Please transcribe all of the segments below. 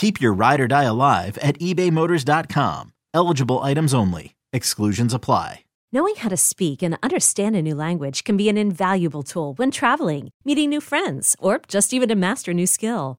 Keep your ride or die alive at ebaymotors.com. Eligible items only. Exclusions apply. Knowing how to speak and understand a new language can be an invaluable tool when traveling, meeting new friends, or just even to master a new skill.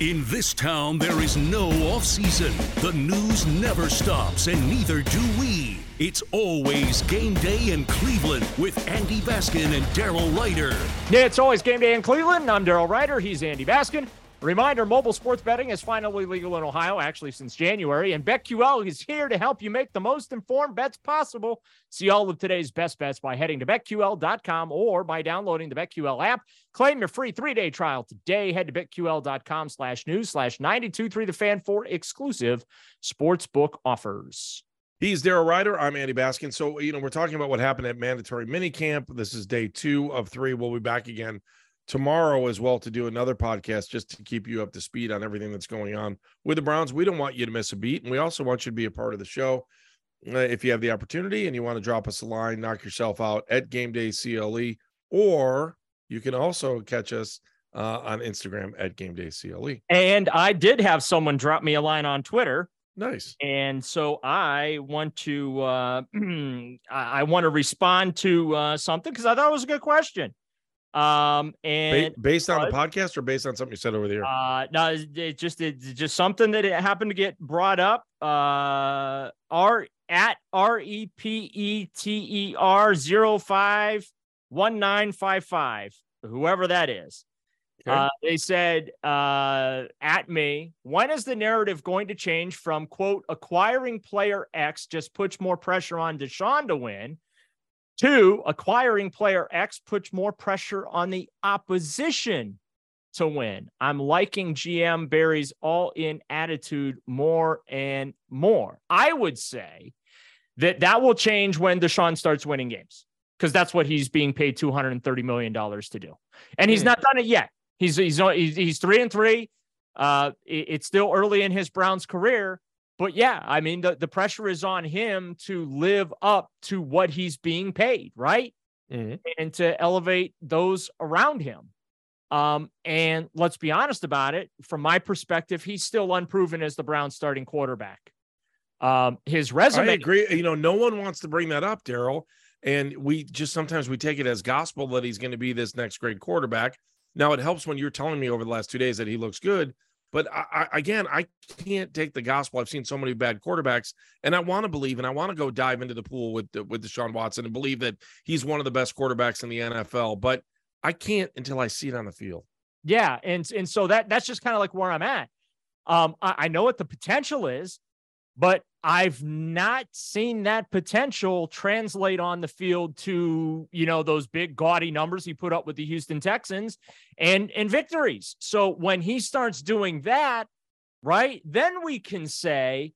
In this town, there is no off season. The news never stops, and neither do we. It's always game day in Cleveland with Andy Baskin and Daryl Ruiter. Yeah, it's always game day in Cleveland. I'm Daryl Ruiter. He's Andy Baskin. Reminder mobile sports betting is finally legal in Ohio, actually, since January. And BetQL is here to help you make the most informed bets possible. See all of today's best bets by heading to betql.com or by downloading the BetQL app. Claim your free three day trial today. Head to betql.com slash news slash 923 the fan for exclusive sportsbook offers. He's Daryl Ruiter. I'm Andy Baskin. So, you know, we're talking about what happened at mandatory minicamp. This is day two of three. We'll be back again tomorrow as well to do another podcast just to keep you up to speed on everything that's going on with the Browns. We don't want you to miss a beat, and we also want you to be a part of the show. Uh, if you have the opportunity and you want to drop us a line, knock yourself out at Game Day CLE, or you can also catch us uh, on Instagram at Game Day CLE. And I did have someone drop me a line on Twitter. Nice. And so I want to uh, I want to respond to uh, something because I thought it was a good question. Um, and based on the podcast or based on something you said over there? Uh, no, it, it just it's just something that it happened to get brought up. Uh, R at R E P E T E R zero five one nine five five, whoever that is. Okay. Uh, they said uh, at me, when is the narrative going to change from quote acquiring player X just puts more pressure on Deshaun to win Two, acquiring player X puts more pressure on the opposition to win. I'm liking GM Berry's all in attitude more and more. I would say that that will change when Deshaun starts winning games because that's what he's being paid $230 million to do. And he's not done it yet. He's, he's, he's three and three. Uh, it's still early in his Browns career, but yeah, I mean, the, the pressure is on him to live up to what he's being paid, right? Mm-hmm. And to elevate those around him. Um, and let's be honest about it. From my perspective, he's still unproven as the Browns starting quarterback. Um, his resume. I agree. You know, no one wants to bring that up, Daryl. And we just sometimes we take it as gospel that he's going to be this next great quarterback. Now it helps when you're telling me over the last two days that he looks good. But I, I, again, I can't take the gospel. I've seen so many bad quarterbacks, and I want to believe, and I want to go dive into the pool with with Deshaun Watson and believe that he's one of the best quarterbacks in the NFL. But I can't until I see it on the field. Yeah, and and so that that's just kind of like where I'm at. Um, I, I know what the potential is, but I've not seen that potential translate on the field to, you know, those big gaudy numbers he put up with the Houston Texans and and victories. So when he starts doing that, right, then we can say,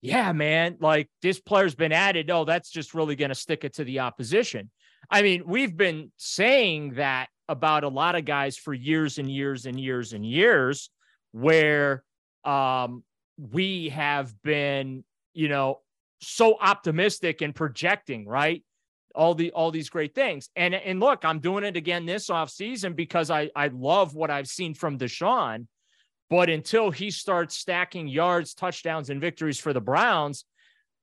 yeah, man, like this player's been added. Oh, that's just really going to stick it to the opposition. I mean, we've been saying that about a lot of guys for years and years and years and years where um we have been you know, so optimistic and projecting, right? All the all these great things. And and look, I'm doing it again this off season because I I love what I've seen from Deshaun. But until he starts stacking yards, touchdowns, and victories for the Browns,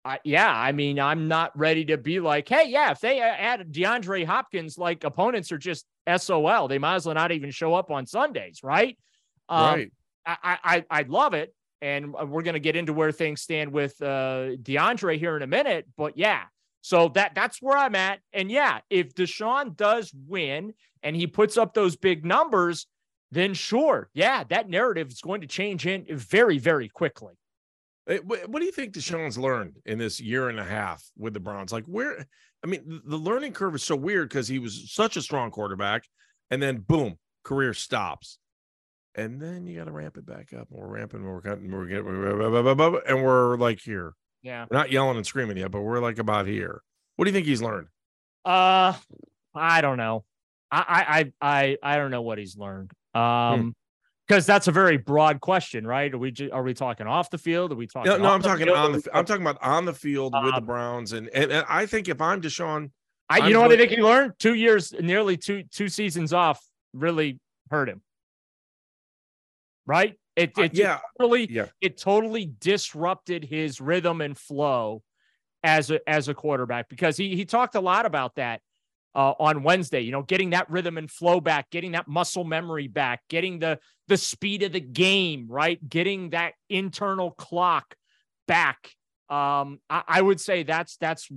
I, yeah, I mean, I'm not ready to be like, hey, yeah, if they add DeAndre Hopkins, like opponents are just SOL. They might as well not even show up on Sundays, right? Um, right. I, I I love it, and uh, we're going to get into where things stand with uh, DeAndre here in a minute. But yeah, so that that's where I'm at. And yeah, if Deshaun does win and he puts up those big numbers, then sure, yeah, that narrative is going to change in very, very quickly. What do you think Deshaun's learned in this year and a half with the Browns? Like, where, I mean, the learning curve is so weird because he was such a strong quarterback, and then boom, career stops and then you got to ramp it back up. We're ramping, we're cutting, we're getting, and we're like here. Yeah, we're not yelling and screaming yet, but we're like about here. What do you think he's learned? Uh, I don't know. I I I I don't know what he's learned. Hmm. Um. Because that's a very broad question, right? Are we are we talking off the field? Are we talking? No, no I'm talking on the. I'm talking about on the field with the um, Browns, and, and and I think if I'm Deshaun, I you know what I think he learned? Two years, nearly two two seasons off, really hurt him right? It, it, yeah. totally yeah. it totally disrupted his rhythm and flow as a as a quarterback because he he talked a lot about that uh, on Wednesday. You know, getting that rhythm and flow back, getting that muscle memory back, getting the the speed of the game, right? Getting that internal clock back. Um, I, I would say that's that's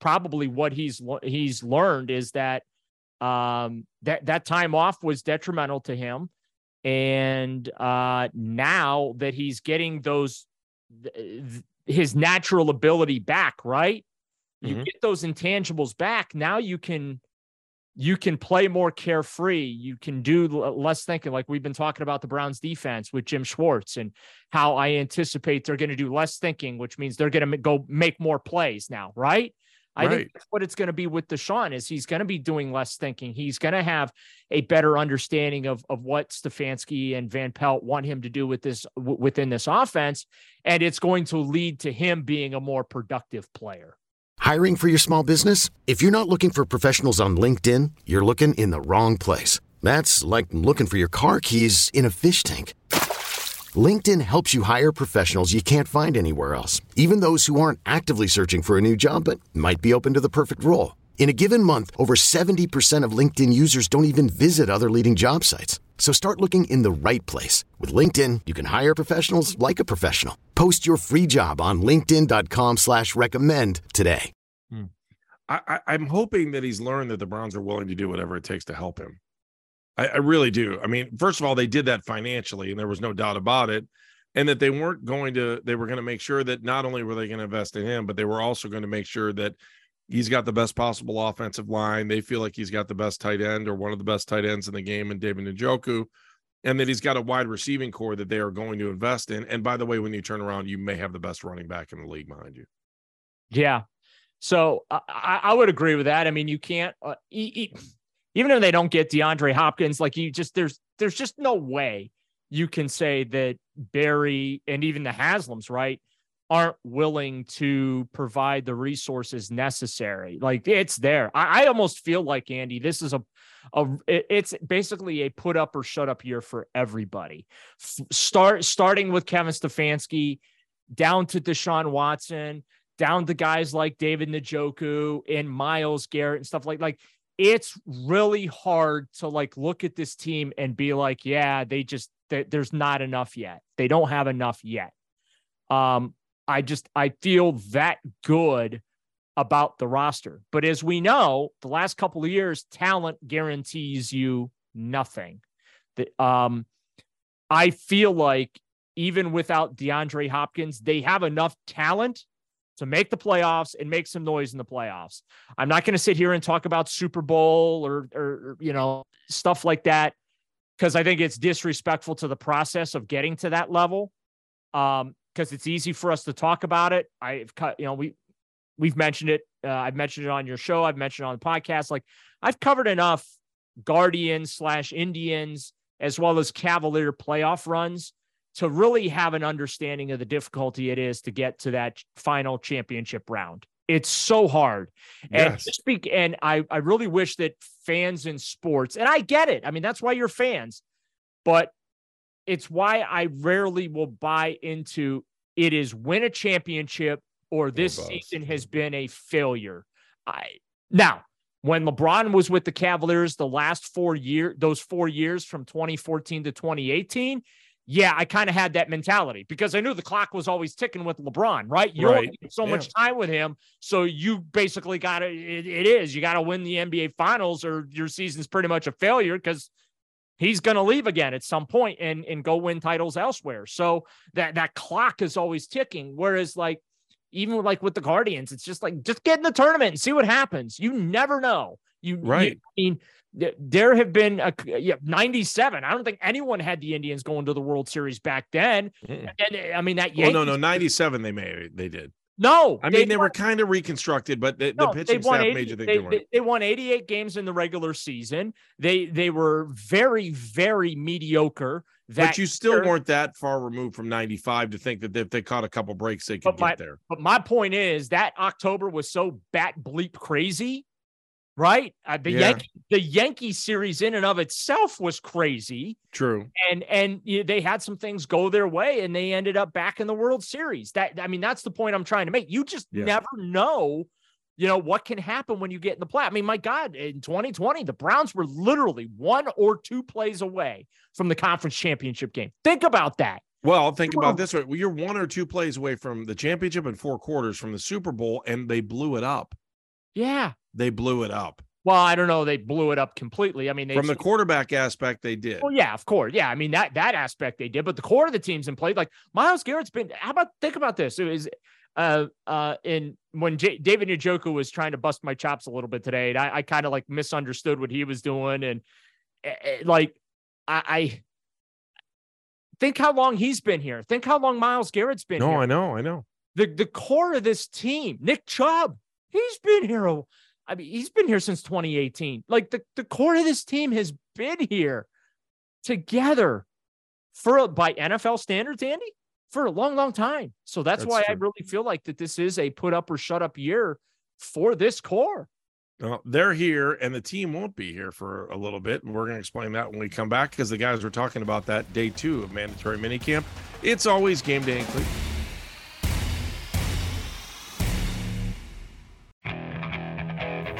probably what he's he's learned is that um, that that time off was detrimental to him and uh, now that he's getting those, th- his natural ability back, right? You mm-hmm. get those intangibles back. Now you can, you can play more carefree. You can do less thinking, like we've been talking about the Browns defense with Jim Schwartz and how I anticipate they're going to do less thinking, which means they're going to go make more plays now, right? I right. think that's what it's going to be with Deshaun is he's going to be doing less thinking. He's going to have a better understanding of, of what Stefanski and Van Pelt want him to do with this w- within this offense. And it's going to lead to him being a more productive player. Hiring for your small business? If you're not looking for professionals on LinkedIn, you're looking in the wrong place. That's like looking for your car keys in a fish tank. LinkedIn helps you hire professionals you can't find anywhere else, even those who aren't actively searching for a new job but might be open to the perfect role. In a given month, over 70% of LinkedIn users don't even visit other leading job sites. So start looking in the right place. With LinkedIn, you can hire professionals like a professional. Post your free job on linkedin.com slash recommend today. Hmm. I, I'm hoping that he's learned that the Browns are willing to do whatever it takes to help him. I, I really do. I mean, first of all, they did that financially, and there was no doubt about it. And that they weren't going to, they were going to make sure that not only were they going to invest in him, but they were also going to make sure that he's got the best possible offensive line. They feel like he's got the best tight end or one of the best tight ends in the game in David Njoku, and that he's got a wide receiving corps that they are going to invest in. And by the way, when you turn around, you may have the best running back in the league behind you. Yeah. So I, I would agree with that. I mean, you can't, uh, even if they don't get DeAndre Hopkins, like you just there's there's just no way you can say that Berry and even the Haslams, right, aren't willing to provide the resources necessary. Like it's there. I, I almost feel like Andy, this is a a it's basically a put up or shut up year for everybody. Start starting with Kevin Stefanski, down to Deshaun Watson, down to guys like David Njoku and Myles Garrett and stuff like like it's really hard to like look at this team and be like, yeah, they just they, there's not enough yet. They don't have enough yet. Um, I just I feel that good about the roster. But as we know, the last couple of years, talent guarantees you nothing. The, um, I feel like even without DeAndre Hopkins, they have enough talent to make the playoffs and make some noise in the playoffs. I'm not going to sit here and talk about Super Bowl or, or you know, stuff like that because I think it's disrespectful to the process of getting to that level. Um, because it's easy for us to talk about it. I've cut, you know, we we've mentioned it. Uh, I've mentioned it on your show. I've mentioned it on the podcast. Like I've covered enough Guardians slash Indians as well as Cavalier playoff runs to really have an understanding of the difficulty it is to get to that final championship round. It's so hard. And Yes. speak and I I really wish that fans in sports, and I get it. I mean, that's why you're fans, but it's why I rarely will buy into it is win a championship or this bust. season has been a failure. I now when LeBron was with the Cavaliers the last four year, those four years from 2014 to 2018, yeah, I kind of had that mentality because I knew the clock was always ticking with LeBron, right? You Right. so much time with him, so you basically got to. It, it is you got to win the NBA Finals, or your season's pretty much a failure because he's going to leave again at some point and and go win titles elsewhere. So that that clock is always ticking. Whereas like even like with the Guardians, it's just like just get in the tournament and see what happens. You never know. You you- Right. I mean, there have been a yeah, 97. I don't think anyone had the Indians going to the World Series back then. Mm-mm. And I mean that Oh Yankees, no, no, ninety-seven. They may they did. no. I mean, they, were kind of reconstructed, but the, the pitching they won staff 80 made you think they, they, weren't. they- they won 88 games in the regular season. They they were very very mediocre. But you still year. weren't that far removed from ninety five to think that if they caught a couple breaks, they could But my- get there. But my point is that October was so bat bleep crazy, right? Uh, the Yeah. Yankee the Yankee series in and of itself was crazy, True. and and you- they had some things go their way, and they ended up back in the World Series. That I mean, that's the point I'm trying to make. You just Yeah. never know. You know what can happen when you get in the play. I mean, my God, in 2020, the Browns were literally one or two plays away from the conference championship game. Think about that. Well, think about this way: Well, you're one or two plays away from the championship and four quarters from the Super Bowl, and they blew it up. Yeah. They blew it up Well, I don't know. They blew it up completely. I mean, they from the quarterback aspect. They did. Well, yeah, of course. Yeah, I mean that that aspect they did, but the core of the teams in play, like Myles Garrett's been. How about think about this? It was uh uh in when J- David Njoku was trying to bust my chops a little bit today, and I, I kind of like misunderstood what he was doing, and eh, eh, like I, I think how long he's been here. Think how long Myles Garrett's been No, here I know, I know. the the core of this team, Nick Chubb, he's been here. a- I mean, he's been here since 2018. Like the, the core of this team has been here together for by NFL standards, Andy, for a long, long time. So that's, That's why I really feel like that this is a put up or shut up year for this core. Well, they're here, and the team won't be here for a little bit. And we're going to explain that when we come back because the guys were talking about that day two of mandatory minicamp. It's always game day in Cleveland.